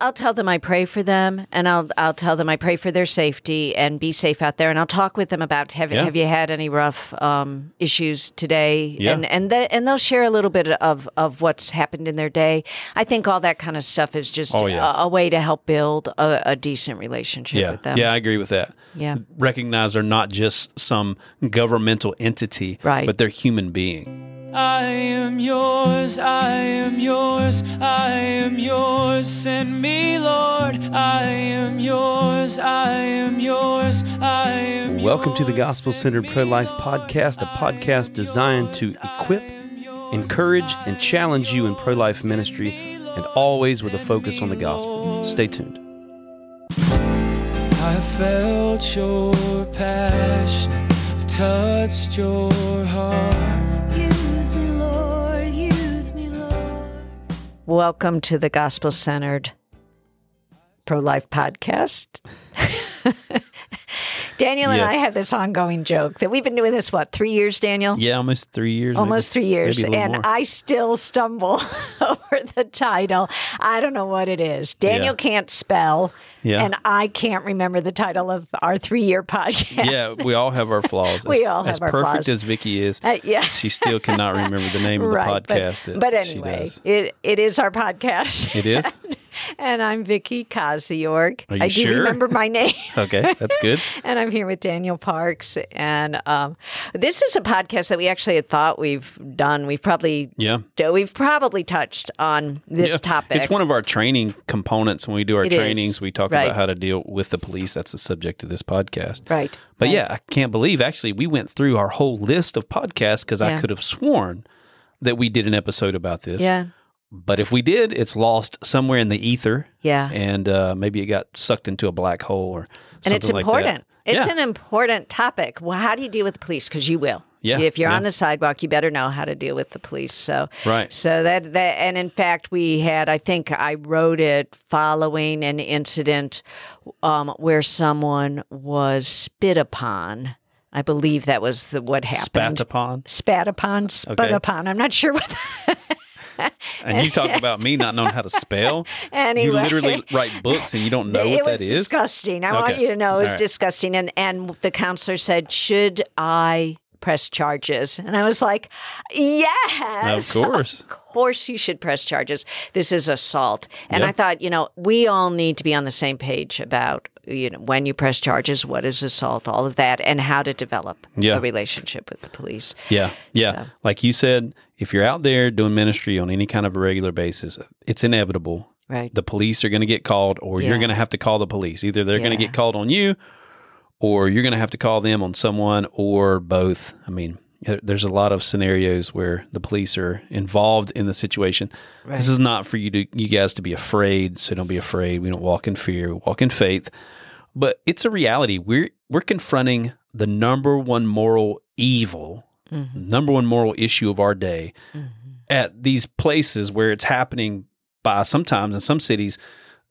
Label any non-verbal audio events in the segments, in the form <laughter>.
I'll tell them I pray for them, and I'll I'll tell them I pray for their safety and be safe out there, and I'll talk with them about have Yeah. have you had any rough um, issues today, Yeah. and and the, and they'll share a little bit of of what's happened in their day. I think all that kind of stuff is just Oh, yeah. a, a way to help build a, a decent relationship Yeah, with them. yeah, I agree with that. Yeah. recognize they're not just some governmental entity, Right. But they're human being. I am yours, I am yours, I am yours. Send me, Lord. I am yours, I am yours, I am Welcome to the. Gospel Centered Pro Life podcast, a podcast designed to yours, equip, yours, encourage, and challenge you in pro life ministry, and always with a focus on the gospel. Stay tuned. I felt your passion, I've touched your heart. Welcome to the Gospel Centered Pro Life Podcast. <laughs> Daniel and I have this ongoing joke that we've been doing this, what, three years, Daniel? Yeah, almost three years. Almost maybe. three years. Maybe a little And more. I still stumble <laughs> over the title. I don't know what it is. Daniel Yeah. can't spell. Yeah. And I can't remember the title of our three year podcast. yeah, we all have our flaws. <laughs> We As- all have as our perfect flaws. as Vicky is. Uh, yeah. she still cannot remember the name of the <laughs> right. podcast but, but anyway, it, it is our podcast. It is and I'm. Are you I do sure? remember my name. <laughs> okay. That's good. <laughs> and I'm here with Daniel Parks. And um, this is a podcast that we actually had thought we've done. We've probably Yeah. we've probably touched on this Yeah. topic. It's one of our training components. When we do our It is. trainings, we talk Right. about how to deal with the police. That's the subject of this podcast. right. But right. yeah, I can't believe actually we went through our whole list of podcasts because Yeah. I could have sworn that we did an episode about this. yeah, But if we did, it's lost somewhere in the ether. Yeah. And uh, maybe it got sucked into a black hole or something and it's like important. that. It's yeah. an important topic. Well, how do you deal with the police? Because you will. Yeah, If you're yeah. on the sidewalk, you better know how to deal with the police. So Right. So that that and in fact we had I think I wrote it following an incident um, where someone was spit upon. I believe that was the, what happened. Spat upon. Spat upon, spit Okay. upon. I'm not sure what. <laughs> And you talk about me not knowing how to spell. <laughs> Anyway. You literally write books and you don't know it what was that is. disgusting. I want you to know it was right. disgusting. And and the counselor said, "Should I press charges?" And I was like, "Yes, Of course. <laughs> of course, you should press charges. This is assault." And Yeah. I thought, you know, we all need to be on the same page about you know when you press charges, what is assault, all of that, and how to develop Yeah. a relationship with the police. Yeah. Yeah. So- Like you said, if you're out there doing ministry on any kind of a regular basis, it's inevitable. Right. The police are going to get called, or you're going to have to call the police. Either they're going to get called on you, or you're going to have to call them on someone, or both. I mean, there's a lot of scenarios where the police are involved in the situation. This is not for you to you guys to be afraid. So don't be afraid. We don't walk in fear. We walk in faith. But it's a reality. We're we're confronting the number one moral evil, number one moral issue of our day at these places where it's happening by sometimes in some cities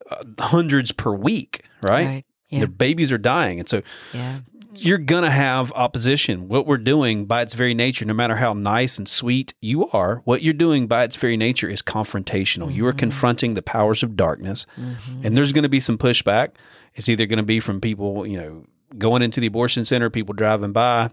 uh, hundreds per week, right? Right. Yeah. Their babies are dying. And so Yeah. You're going to have opposition. What we're doing by its very nature, no matter how nice and sweet you are, what you're doing by its very nature is confrontational. You are mm-hmm. confronting the powers of darkness, mm-hmm. and there's going to be some pushback. It's either going to be from people, you know, going into the abortion center, people driving by,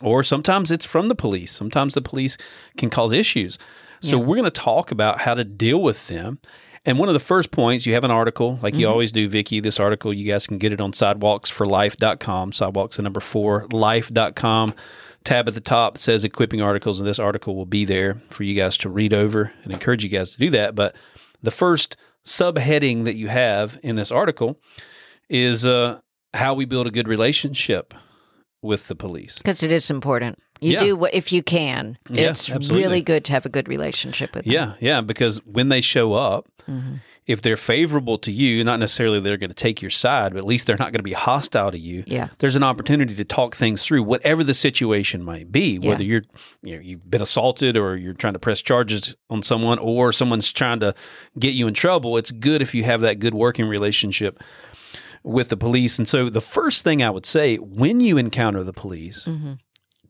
or sometimes it's from the police. Sometimes the police can cause issues. So we're going to talk about how to deal with them. And one of the first points, you have an article, like you always do, Vicky. This article, you guys can get it on sidewalksforlife.com. Sidewalks, the number four, life.com. Tab at the top says equipping articles, and this article will be there for you guys to read over and encourage you guys to do that. But the first subheading that you have in this article is uh, how we build a good relationship with the police. Because it is important. You Yeah. do what if you can. Yeah, it's absolutely. really good to have a good relationship with them. Yeah, yeah, because when they show up, Mm-hmm. if they're favorable to you, not necessarily they're going to take your side, but at least they're not going to be hostile to you. Yeah. There's an opportunity to talk things through, whatever the situation might be, whether you're you know, you've been assaulted or you're trying to press charges on someone or someone's trying to get you in trouble. It's good if you have that good working relationship with the police. And so the first thing I would say when you encounter the police, Mm-hmm.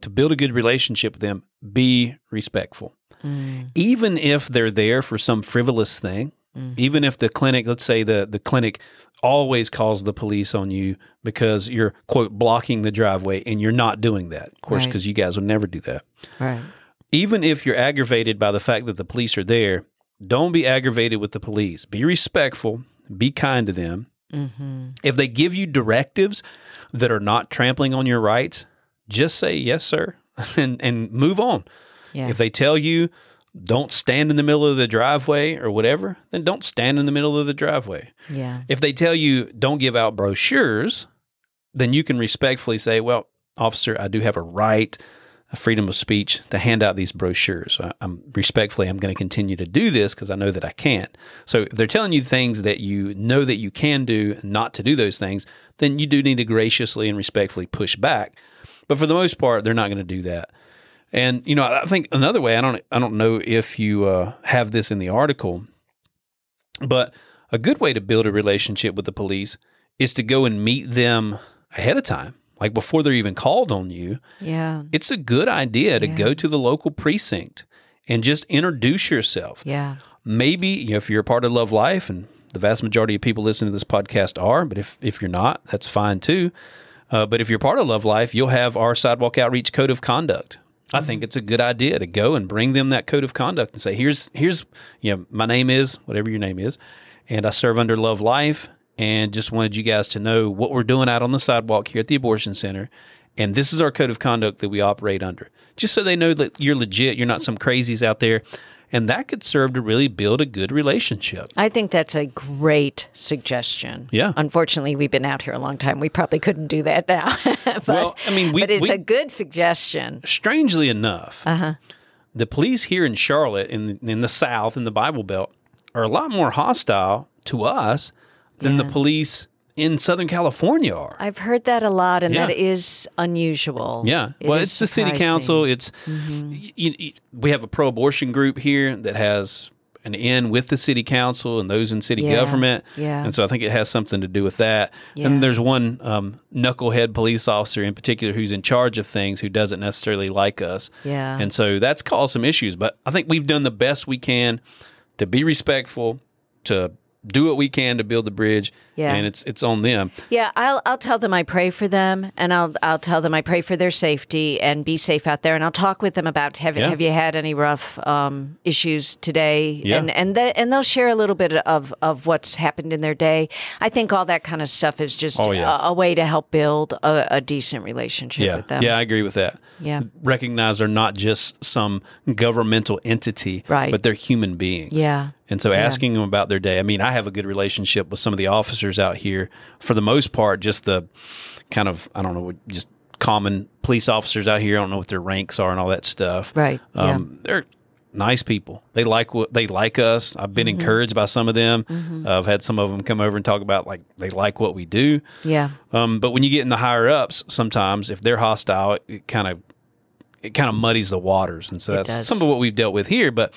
To build a good relationship with them, be respectful. Mm. Even if they're there for some frivolous thing, Even if the clinic, let's say the the clinic always calls the police on you because you're quote blocking the driveway and you're not doing that. Of course, Right. because you guys would never do that. Right. Even if you're aggravated by the fact that the police are there, don't be aggravated with the police. Be respectful. Be kind to them. Mm-hmm. If they give you directives that are not trampling on your rights, just say yes, sir, <laughs> and and move on. Yeah. If they tell you don't stand in the middle of the driveway or whatever, then don't stand in the middle of the driveway. yeah. If they tell you don't give out brochures, then you can respectfully say, "Well, officer, I do have a right, a freedom of speech to hand out these brochures. I- I'm respectfully, I'm going to continue to do this because I know that I can't." So if they're telling you things that you know that you can do, not to do those things, then you do need to graciously and respectfully push back. But for the most part, they're not going to do that. And you know, I think another way I don't I don't know if you uh, have this in the article, but a good way to build a relationship with the police is to go and meet them ahead of time, like before they're even called on you. Yeah. It's a good idea to Yeah. go to the local precinct and just introduce yourself. Yeah. Maybe you know, if you're a part of Love Life, and the vast majority of people listening to this podcast are, but if if you're not, that's fine too. Uh, but if you're part of Love Life, you'll have our Sidewalk Outreach Code of Conduct. I think it's a good idea to go and bring them that code of conduct and say, "Here's here's you know my name is whatever your name is, and I serve under Love Life, and just wanted you guys to know what we're doing out on the sidewalk here at the abortion center, and this is our code of conduct that we operate under, just so they know that you're legit, you're not some crazies out there." And that could serve to really build a good relationship. I think that's a great suggestion. Yeah. Unfortunately, we've been out here a long time. We probably couldn't do that now. <laughs> but, Well, I mean, we- but it's we- a good suggestion. strangely enough, uh-huh. the police here in Charlotte, in the, in the South, in the Bible Belt, are a lot more hostile to us than the police in Southern California are. I've heard that a lot, and Yeah. that is unusual. yeah, It well, it's the city surprising. Mm-hmm. council. It's y- y- we have a pro-abortion group here that has an in with the city council and those in city Yeah, government. yeah. and so I think it has something to do with that. Yeah. And there's one um, knucklehead police officer in particular who's in charge of things who doesn't necessarily like us. Yeah. And so that's caused some issues. But I think we've done the best we can to be respectful, to do what we can to build the bridge. Yeah. And it's it's on them. Yeah, I'll I'll tell them I pray for them, and I'll I'll tell them I pray for their safety and be safe out there, and I'll talk with them about have Yeah. have you had any rough um, issues today, Yeah. and and they, and they'll share a little bit of of what's happened in their day. I think all that kind of stuff is just Oh, yeah. a, a way to help build a, a decent relationship Yeah. with them. Yeah, I agree with that. Yeah. Recognize they're not just some governmental entity, Right. but they're human beings. Yeah. And so asking them about their day. I mean, I have a good relationship with some of the officers out here. For the most part, just the kind of, I don't know, just common police officers out here. I don't know what their ranks are and all that stuff. Right. Yeah. Um, They're nice people. They like what they like us. I've Mm-hmm. been encouraged by some of them. Uh, I've had some of them come over and talk about like they like what we do. yeah. Um, but when you get in the higher ups, sometimes if they're hostile, it, it kind of it kind of muddies the waters, and so It that's does. some of what we've dealt with here. But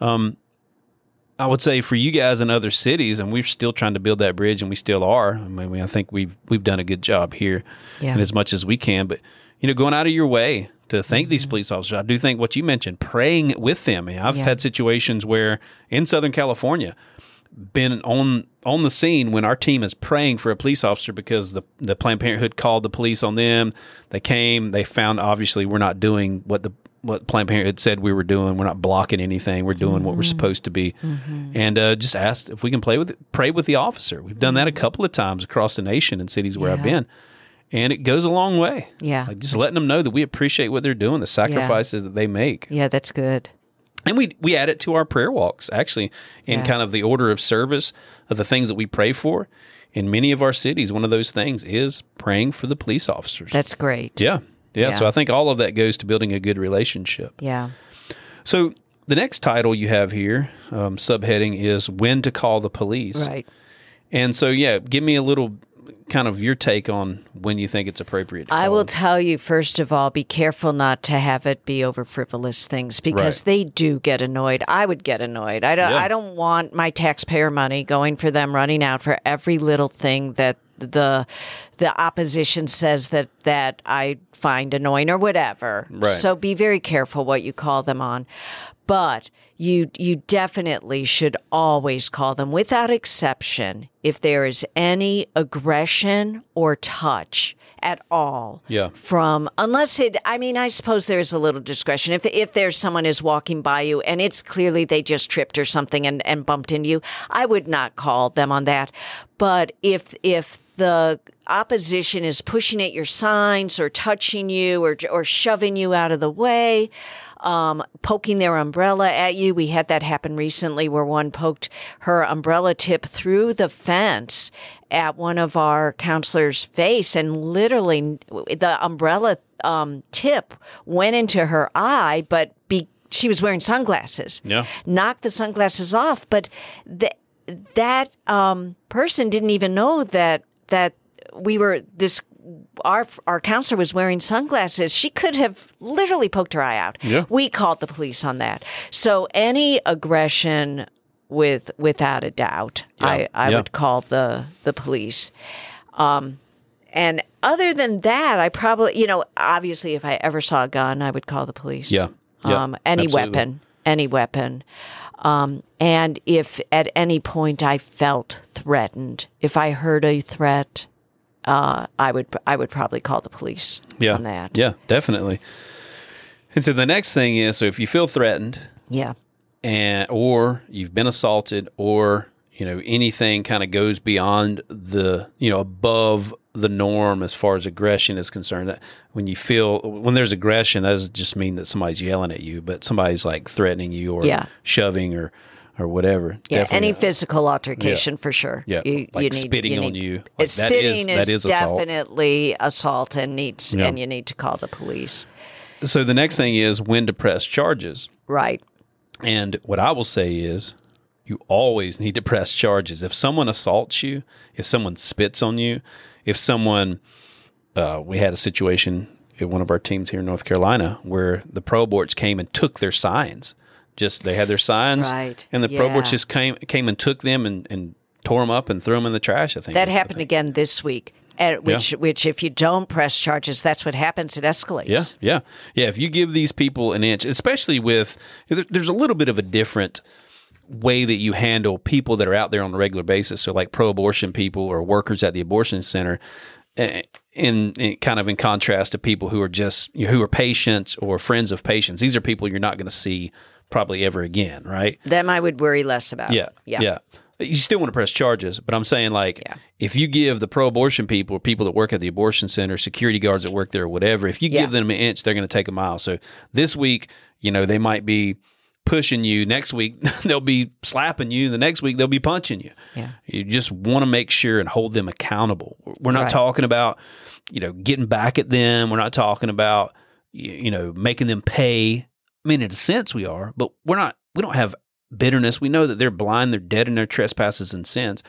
um, I would say for you guys in other cities, and we're still trying to build that bridge, and we still are. I mean, I think we've we've done a good job here, Yeah. and as much as we can. But you know, going out of your way to thank Mm-hmm. these police officers, I do think what you mentioned, praying with them. I mean, I've Yeah. had situations where in Southern California been on on the scene when our team is praying for a police officer because the the Planned Parenthood called the police on them. They came, they found obviously we're not doing what the what Planned Parenthood said we were doing. We're not blocking anything. We're doing what we're Mm-hmm. supposed to be, and uh, just asked if we can play with pray with the officer. We've done that a couple of times across the nation in cities where I've Mm-hmm. Been, and it goes a long way. Yeah. like just letting them know that we appreciate what they're doing, the sacrifices that they make Yeah, that's good. and we we add it to our prayer walks actually in Yeah. kind of the order of service of the things that we pray for in many of our cities one of those things is praying for the police officers That's great. yeah yeah, so i think all of that goes to building a good relationship Yeah. so the next title you have here um, subheading is when to call the police Right. and so yeah give me a little kind of your take on when you think it's appropriate to I will them. tell you first of all, be careful not to have it be over frivolous things because Right. they do get annoyed. I would get annoyed. I don't. Yeah. I don't want my taxpayer money going for them running out for every little thing that the the opposition says that that I find annoying or whatever. Right. So be very careful what you call them on. but you you definitely should always call them without exception if there is any aggression or touch at all Yeah. from unless it i mean i suppose there's a little discretion if if there's someone is walking by you and it's clearly they just tripped or something and, and bumped into you i would not call them on that but if if the opposition is pushing at your signs or touching you or or shoving you out of the way um, poking their umbrella at you. We had that happen recently where one poked her umbrella tip through the fence at one of our counselors' face and literally the umbrella um, tip went into her eye, but be- she was wearing sunglasses. Yeah. Knocked the sunglasses off, but th- that um, person didn't even know that that we were this our our counselor was wearing sunglasses. She could have literally poked her eye out. Yeah. We called the police on that. So any aggression with without a doubt, I, I Yeah. would call the the police. Um and other than that, I probably you know, obviously if I ever saw a gun, I would call the police. Yeah. Yeah. Um any Absolutely. weapon. Any weapon. Um, and if at any point I felt threatened, if I heard a threat, uh, I would I would probably call the police Yeah. on that. Yeah, definitely. And so the next thing is so if you feel threatened Yeah. and or you've been assaulted or you know anything kind of goes beyond the you know above the norm as far as aggression is concerned that when you feel when there's aggression that doesn't just mean that somebody's yelling at you but somebody's like threatening you or Yeah. shoving or or whatever Yeah, Definitely. any physical altercation for sure. Yeah, you, like you need, spitting you on you. Like, that is- spitting that is assault. definitely assault and needs Yeah. and you need to call the police. so the next thing is when to press charges Right. And what I will say is, you always need to press charges. If someone assaults you, if someone spits on you, if someone, uh, we had a situation at one of our teams here in North Carolina where the pro aborts came and took their signs. Just they had their signs, Right. And the pro aborts just came came and took them and, and tore them up and threw them in the trash. I think That happened again this week. At which which if you don't press charges, that's what happens. It escalates. Yeah, yeah, yeah. If you give these people an inch, especially with, there's a little bit of a different way that you handle people that are out there on a regular basis. So, like pro-abortion people or workers at the abortion center, eh, in, in kind of in contrast to people who are just you know, who are patients or friends of patients. These are people you're not going to see probably ever again, right? Them I would worry less about. Yeah, Yeah. yeah. You still want to press charges, but I'm saying like Yeah. if you give the pro-abortion people, or people that work at the abortion center, security guards that work there, or whatever, if you Yeah. give them an inch, they're going to take a mile. So this week, you know, they might be pushing you. Next week, <laughs> they'll be slapping you. The next week, they'll be punching you. Yeah. You just want to make sure and hold them accountable. We're not Right. talking about, you know, getting back at them. We're not talking about, you, you know, making them pay. I mean, in a sense, we are, but we're not. We don't have bitterness. We know that they're blind. They're dead in their trespasses and sins.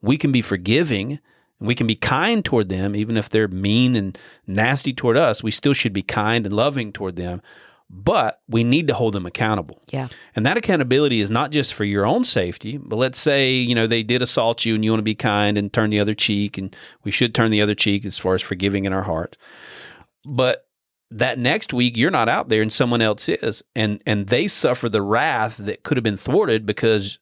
We can be forgiving. and We can be kind toward them, even if they're mean and nasty toward us. We still should be kind and loving toward them, but we need to hold them accountable. Yeah. And that accountability is not just for your own safety, but let's say, you know, they did assault you and you want to be kind and turn the other cheek, and we should turn the other cheek as far as forgiving in our heart. But that next week you're not out there and someone else is, and and they suffer the wrath that could have been thwarted because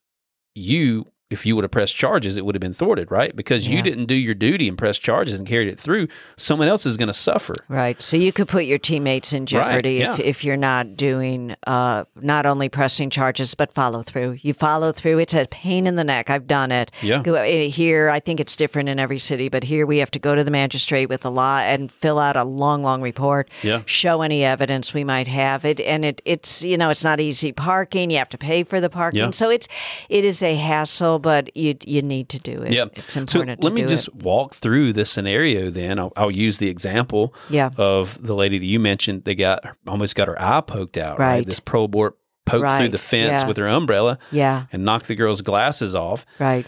you if you would have pressed charges, it would have been thwarted, right? Because you didn't do your duty and press charges and carried it through. Someone else is going to suffer. Right. So you could put your teammates in jeopardy if, yeah. if you're not doing uh, not only pressing charges but follow through. You follow through. It's a pain in the neck. I've done it. Yeah. Eh, here, I think it's different in every city, but here we have to go to the magistrate with a law and fill out a long, long report. Yeah. Show any evidence we might have it, and it it's you know it's not easy parking. You have to pay for the parking, Yeah. so it's it is a hassle, but you you need to do it. Yeah, It's important. So let me just it. walk through this scenario. Then I'll, I'll use the example Yeah. of the lady that you mentioned. They got almost got her eye poked out. Right, Right. this pro abort poked through the fence yeah. with her umbrella Yeah. and knocked the girl's glasses off. Right.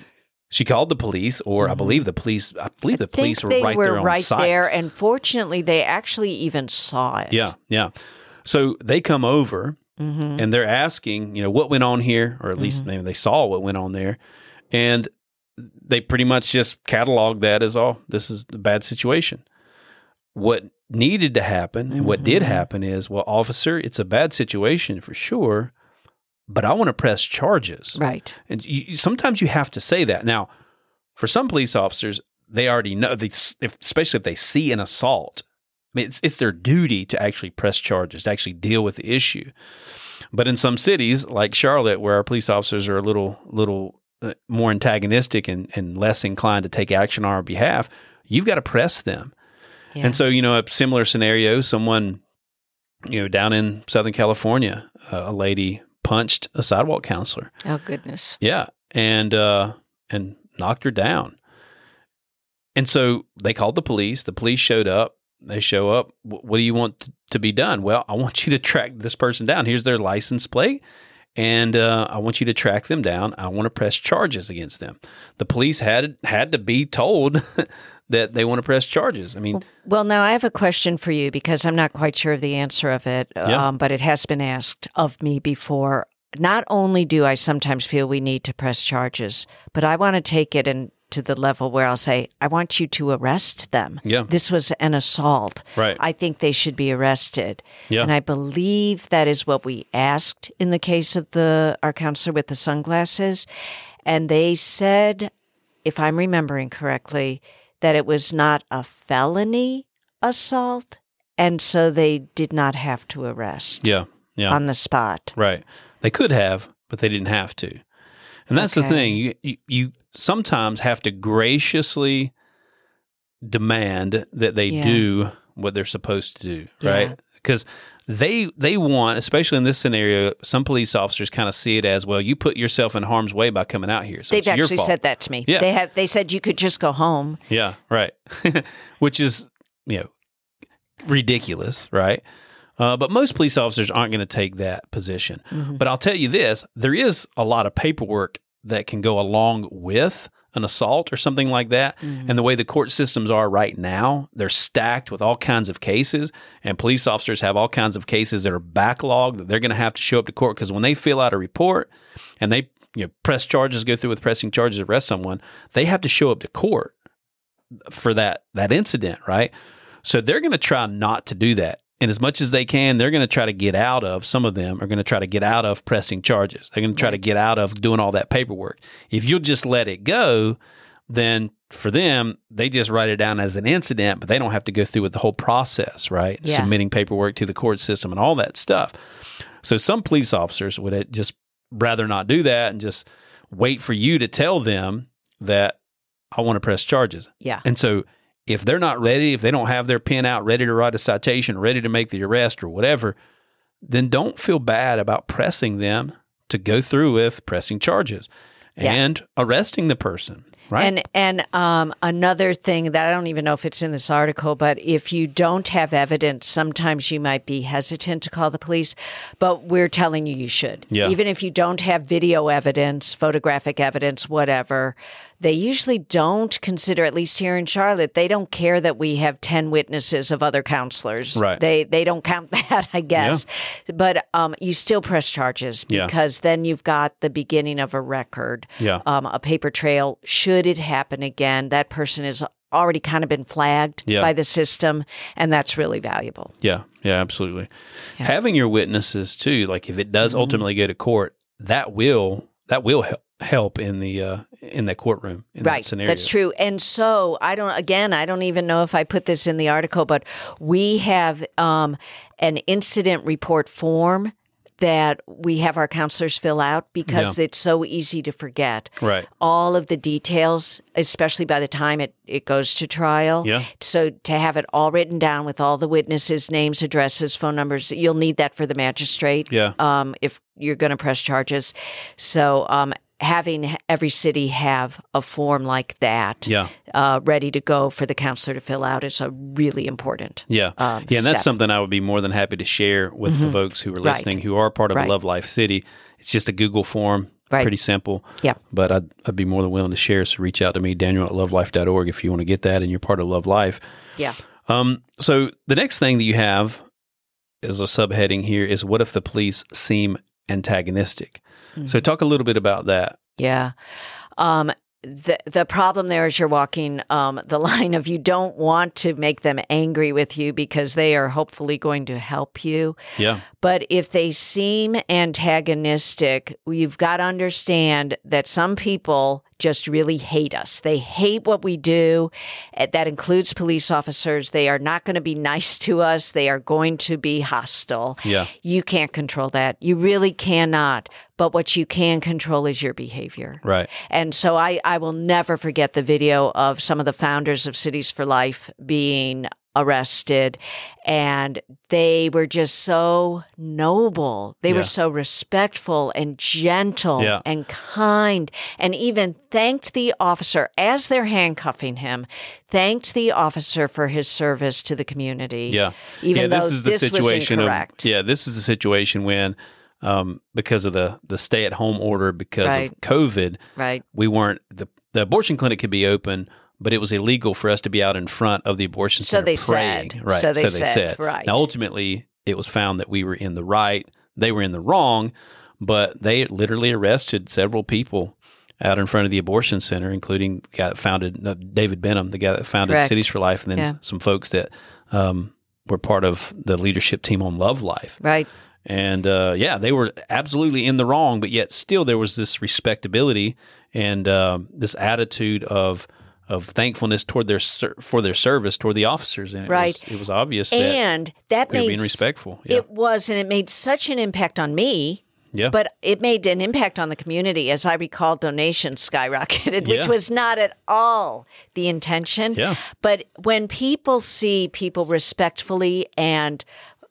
She called the police, or I believe the police. I believe the Mm-hmm. I police were right were there on right site. there, and fortunately, they actually even saw it. Yeah, yeah. So they come over Mm-hmm. and they're asking, you know, what went on here, or at least maybe they saw what went on there, and they pretty much just cataloged that as all this is a bad situation. What needed to happen and what did Mm-hmm. happen is, well, officer, it's a bad situation for sure, but I want to press charges. Right. And you, sometimes you have to say that. Now, for some police officers, they already know, they, if, especially if they see an assault. I mean, it's, it's their duty to actually press charges, to actually deal with the issue. But in some cities, like Charlotte, where our police officers are a little, little more antagonistic and, and less inclined to take action on our behalf, you've got to press them. Yeah. And so, you know, a similar scenario, someone, you know, down in Southern California, uh, a lady punched a sidewalk counselor. oh goodness. Yeah, and uh, and knocked her down. And so they called the police. The police showed up. They show up. What do you want to be done? Well, I want you to track this person down. Here's their license plate, and uh, I want you to track them down. I want to press charges against them. The police had had to be told <laughs> that they want to press charges. I mean, Well, now I have a question for you because I'm not quite sure of the answer of it, Yeah. um, but it has been asked of me before. Not only do I sometimes feel we need to press charges, but I want to take it and to the level where I'll say, I want you to arrest them. Yeah. This was an assault. Right. I think they should be arrested. Yeah. And I believe that is what we asked in the case of the our counselor with the sunglasses. And they said, if I'm remembering correctly, that it was not a felony assault. And so they did not have to arrest yeah, yeah. on the spot. Right. They could have, but they didn't have to. And that's the thing. You, you you sometimes have to graciously demand that they Yeah. do what they're supposed to do, Yeah. right? Because they they want, especially in this scenario, some police officers kind of see it as well. You put yourself in harm's way by coming out here. So They've actually said that to me. Yeah. They have they said you could just go home. Yeah, right. <laughs> Which is, you know, ridiculous, right? Uh, but most police officers aren't going to take that position. But I'll tell you this there is a lot of paperwork that can go along with an assault or something like that. And the way the court systems are right now, they're stacked with all kinds of cases, and police officers have all kinds of cases that are backlogged that they're going to have to show up to court because when they fill out a report and they you know, press charges, go through with pressing charges, arrest someone, they have to show up to court for that that incident, right? So they're going to try not to do that. And as much as they can, they're going to try to get out of some of them are going to try to get out of pressing charges. They're going to try to get out of doing all that paperwork. If you'll just let it go, then for them, they just write it down as an incident, but they don't have to go through with the whole process, right? Yeah. Submitting paperwork to the court system and all that stuff. So some police officers would uh, just rather not do that and just wait for you to tell them that I want to press charges. Yeah. And so if they're not ready, if they don't have their pen out ready to write a citation, ready to make the arrest or whatever, then don't feel bad about pressing them to go through with pressing charges Yeah. and arresting the person, right? And and um, another thing that I don't even know if it's in this article, but if you don't have evidence, sometimes you might be hesitant to call the police. But we're telling you you should. Yeah. Even if you don't have video evidence, photographic evidence, whatever, they usually don't consider. At least here in Charlotte, they don't care that we have ten witnesses of other counselors. Right. They they don't count <laughs> that, I guess. But um, you still press charges Yeah. because then you've got the beginning of a record Yeah. um, a paper trail. Should it happen again, that person has already kind of been flagged Yeah. by the system, and that's really valuable. Yeah, yeah, absolutely. Having your witnesses too, like if it does Mm-hmm. ultimately go to court, that will that will help help in the uh, in that courtroom in right, that scenario. that's true. And so I don't. Again, I don't even know if I put this in the article, but we have um, an incident report form that we have our counselors fill out because it's so easy to forget. Right. all of the details, especially by the time it, it goes to trial. Yeah. So to have it all written down with all the witnesses' names, addresses, phone numbers, you'll need that for the magistrate. Yeah. Um, if you're going to press charges. So um, having every city have a form like that Yeah. uh, ready to go for the counselor to fill out is a really important. Yeah. um, yeah, and that's step. something I would be more than happy to share with the folks who are Right. listening who are part of Right. Love Life City. It's just a Google form, Right. pretty simple. Yeah. But I'd, I'd be more than willing to share. So reach out to me, Daniel at lovelife.org, if you want to get that and you're part of Love Life. Yeah. Um, so the next thing that you have as a subheading here is what if the police seem antagonistic? Mm-hmm. So talk a little bit about that. Yeah. Um, the the problem there is you're walking um, the <laughs> line of you don't want to make them angry with you because they are hopefully going to help you. Yeah. But if they seem antagonistic, you've got to understand that some people just really hate us. They hate what we do. Eh, That includes police officers. They are not going to be nice to us. They are going to be hostile. Yeah. You can't control that. You really cannot. But what you can control is your behavior. Right. And so I, I will never forget the video of some of the founders of Cities for Life being arrested and they were just so noble. They Yeah. were so respectful and gentle Yeah. and kind and even thanked the officer as they're handcuffing him, thanked the officer for his service to the community. Yeah. Even yeah, though this is the this situation of yeah, this is the situation when um, because of the the stay at home order because Right. of COVID, Right. we weren't the the abortion clinic could be open, but it was illegal for us to be out in front of the abortion center. So center they praying. said. Right. So they said, right. Now ultimately it was found that we were in the right, they were in the wrong, but they literally arrested several people out in front of the abortion center, including the guy that founded uh, David Benham, the guy that founded Correct. Cities for Life, and then Yeah. some folks that um, were part of the leadership team on Love Life. Right. And uh, yeah, they were absolutely in the wrong, but yet still there was this respectability and um, this attitude of of thankfulness toward their for their service toward the officers. And it Right. was, it was obvious that And that were made being respectful. Yeah, It was, and it made such an impact on me. yeah, But it made an impact on the community. As I recall, donations skyrocketed, <laughs> which Yeah. was not at all the intention. Yeah. But when people see people respectfully and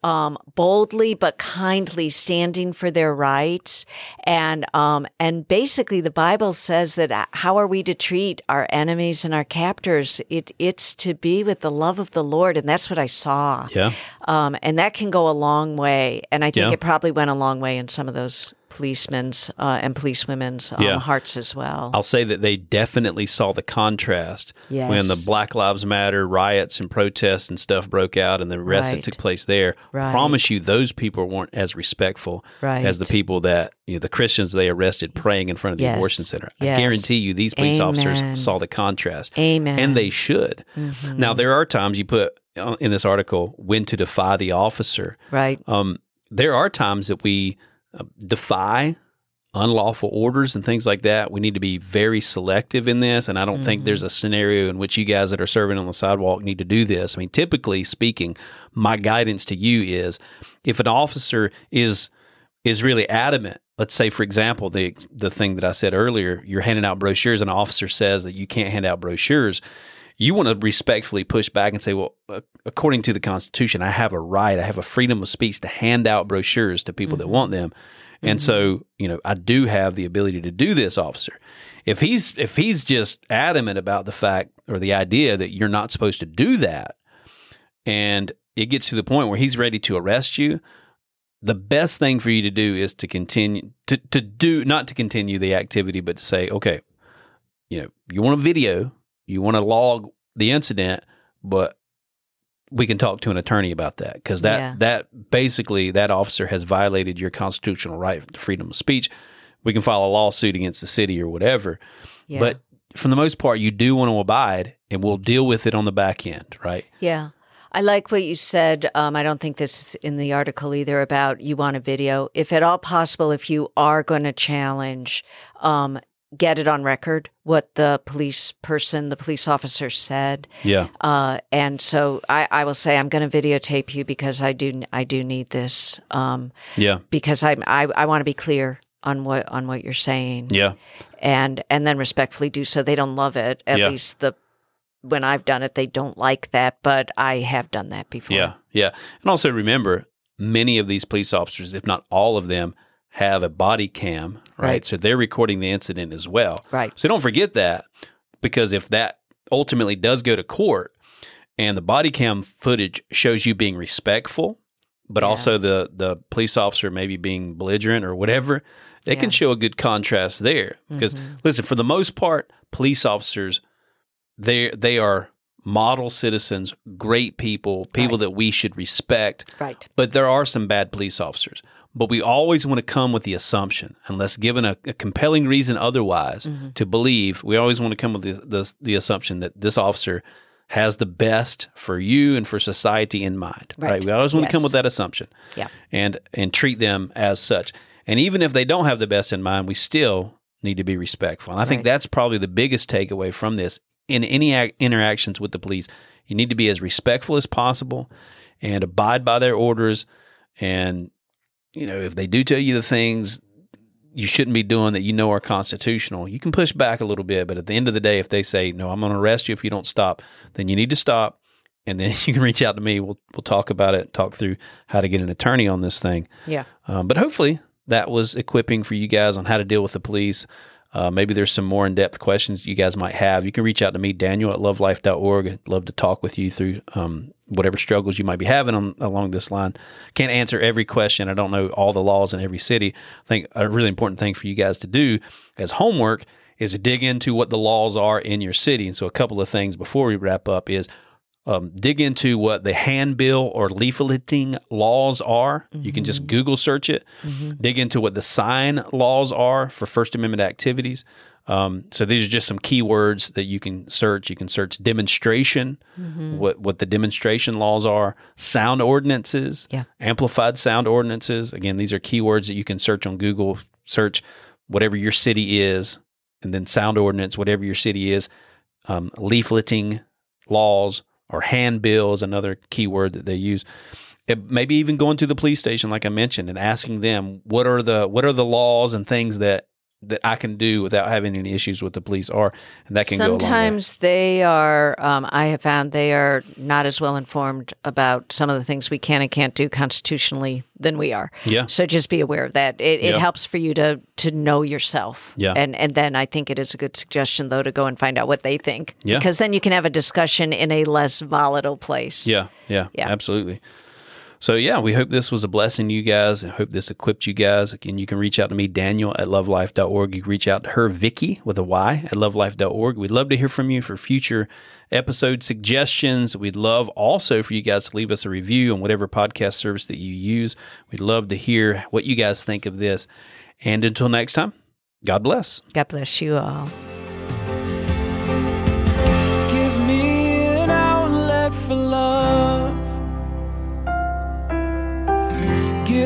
um, boldly but kindly standing for their rights, and um, and basically the Bible says that uh, how are we to treat our enemies and our captors? It it's to be with the love of the Lord, and that's what I saw. yeah, Um, and that can go a long way. And I think Yeah. it probably went a long way in some of those policemen's uh, and policewomen's um, Yeah. hearts as well. I'll say that they definitely saw the contrast Yes. when the Black Lives Matter riots and protests and stuff broke out and the arrests Right. that took place there. Right. Promise you, those people weren't as respectful Right. as the people that you know the Christians they arrested praying in front of the Yes. abortion center. Yes. I guarantee you, these police Amen. officers saw the contrast, Amen. and they should. Mm-hmm. Now there are times you put uh, in this article when to defy the officer. right. Um, there are times that we uh, defy unlawful orders and things like that. We need to be very selective in this. And I don't think there's a scenario in which you guys that are serving on the sidewalk need to do this. I mean, typically speaking, my guidance to you is if an officer is is really adamant. Let's say, for example, the the thing that I said earlier, you're handing out brochures, and an officer says that you can't hand out brochures. You want to respectfully push back and say, "Well, uh, according to the Constitution, I have a right, I have a freedom of speech to hand out brochures to people that want them." And so, you know, I do have the ability to do this, officer. If he's if he's just adamant about the fact or the idea that you're not supposed to do that, and it gets to the point where he's ready to arrest you, the best thing for you to do is to continue to, to do not to continue the activity, but to say, okay, you know, you want a video, you want to log the incident, but we can talk to an attorney about that because that Yeah. that basically that officer has violated your constitutional right to freedom of speech. We can file a lawsuit against the city or whatever, Yeah. but for the most part, you do want to abide, and we'll deal with it on the back end, right? Yeah. I like what you said. Um, I don't think this is in the article either about you want a video. If at all possible, if you are going to challenge, um, get it on record what the police person, the police officer said. Yeah, Uh, and so I, I will say I'm going to videotape you because I do I do need this um, yeah, because I I, I want to be clear on what on what you're saying yeah, and and then respectfully do so. They don't love it. At Yeah. least the when I've done it, they don't like that, but I have done that before. yeah, yeah. And also remember, many of these police officers, if not all of them, have a body cam, right? Right. So they're recording the incident as well. Right. So don't forget that because if that ultimately does go to court and the body cam footage shows you being respectful, but Yeah. also the the police officer maybe being belligerent or whatever, they Yeah. Mm-hmm. can show a good contrast there. Because listen, for the most part, police officers they they are model citizens, great people, people Right. that we should respect. Right. But there are some bad police officers. But we always want to come with the assumption, unless given a, a compelling reason otherwise Mm-hmm. to believe, we always want to come with the, the, the assumption that this officer has the best for you and for society in mind. Right. Right. We always want to come with that assumption Yeah. and and treat them as such. And even if they don't have the best in mind, we still need to be respectful. And I think that's probably the biggest takeaway from this. In any ac- interactions with the police, you need to be as respectful as possible and abide by their orders. And you know, if they do tell you the things you shouldn't be doing that you know are constitutional, you can push back a little bit. But at the end of the day, if they say, no, I'm going to arrest you if you don't stop, then you need to stop. And then <laughs> you can reach out to me. We'll, we'll talk about it, talk through how to get an attorney on this thing. Yeah. Um, but hopefully that was equipping for you guys on how to deal with the police. Uh, maybe there's some more in depth questions you guys might have. You can reach out to me, Daniel at lovelife.org. I'd love to talk with you through um, whatever struggles you might be having on, along this line. Can't answer every question. I don't know all the laws in every city. I think a really important thing for you guys to do as homework is to dig into what the laws are in your city. And so, a couple of things before we wrap up is um, dig into what the handbill or leafleting laws are. You can just Google search it. Dig into what the sign laws are for First Amendment activities. Um, so these are just some keywords that you can search. You can search demonstration, what what the demonstration laws are, sound ordinances, Yeah. amplified sound ordinances. Again, these are keywords that you can search on Google. Search whatever your city is, and then sound ordinance, whatever your city is. Um, leafleting laws or handbills, another keyword that they use. It, maybe even going to the police station, like I mentioned, and asking them what are the what are the laws and things that that I can do without having any issues with the police are, and that can go a long. Sometimes they are, um, I have found they are not as well informed about some of the things we can and can't do constitutionally than we are. Yeah. So just be aware of that. It, it Yeah. helps for you to to know yourself. Yeah. And and then I think it is a good suggestion though to go and find out what they think. Yeah. Because then you can have a discussion in a less volatile place. Yeah, yeah, Yeah. absolutely. So yeah, we hope this was a blessing to you guys. I hope this equipped you guys. Again, you can reach out to me, Daniel at lovelife.org. You can reach out to her, Vicky, with a Y at lovelife.org. We'd love to hear from you for future episode suggestions. We'd love also for you guys to leave us a review on whatever podcast service that you use. We'd love to hear what you guys think of this. And until next time, God bless. God bless you all.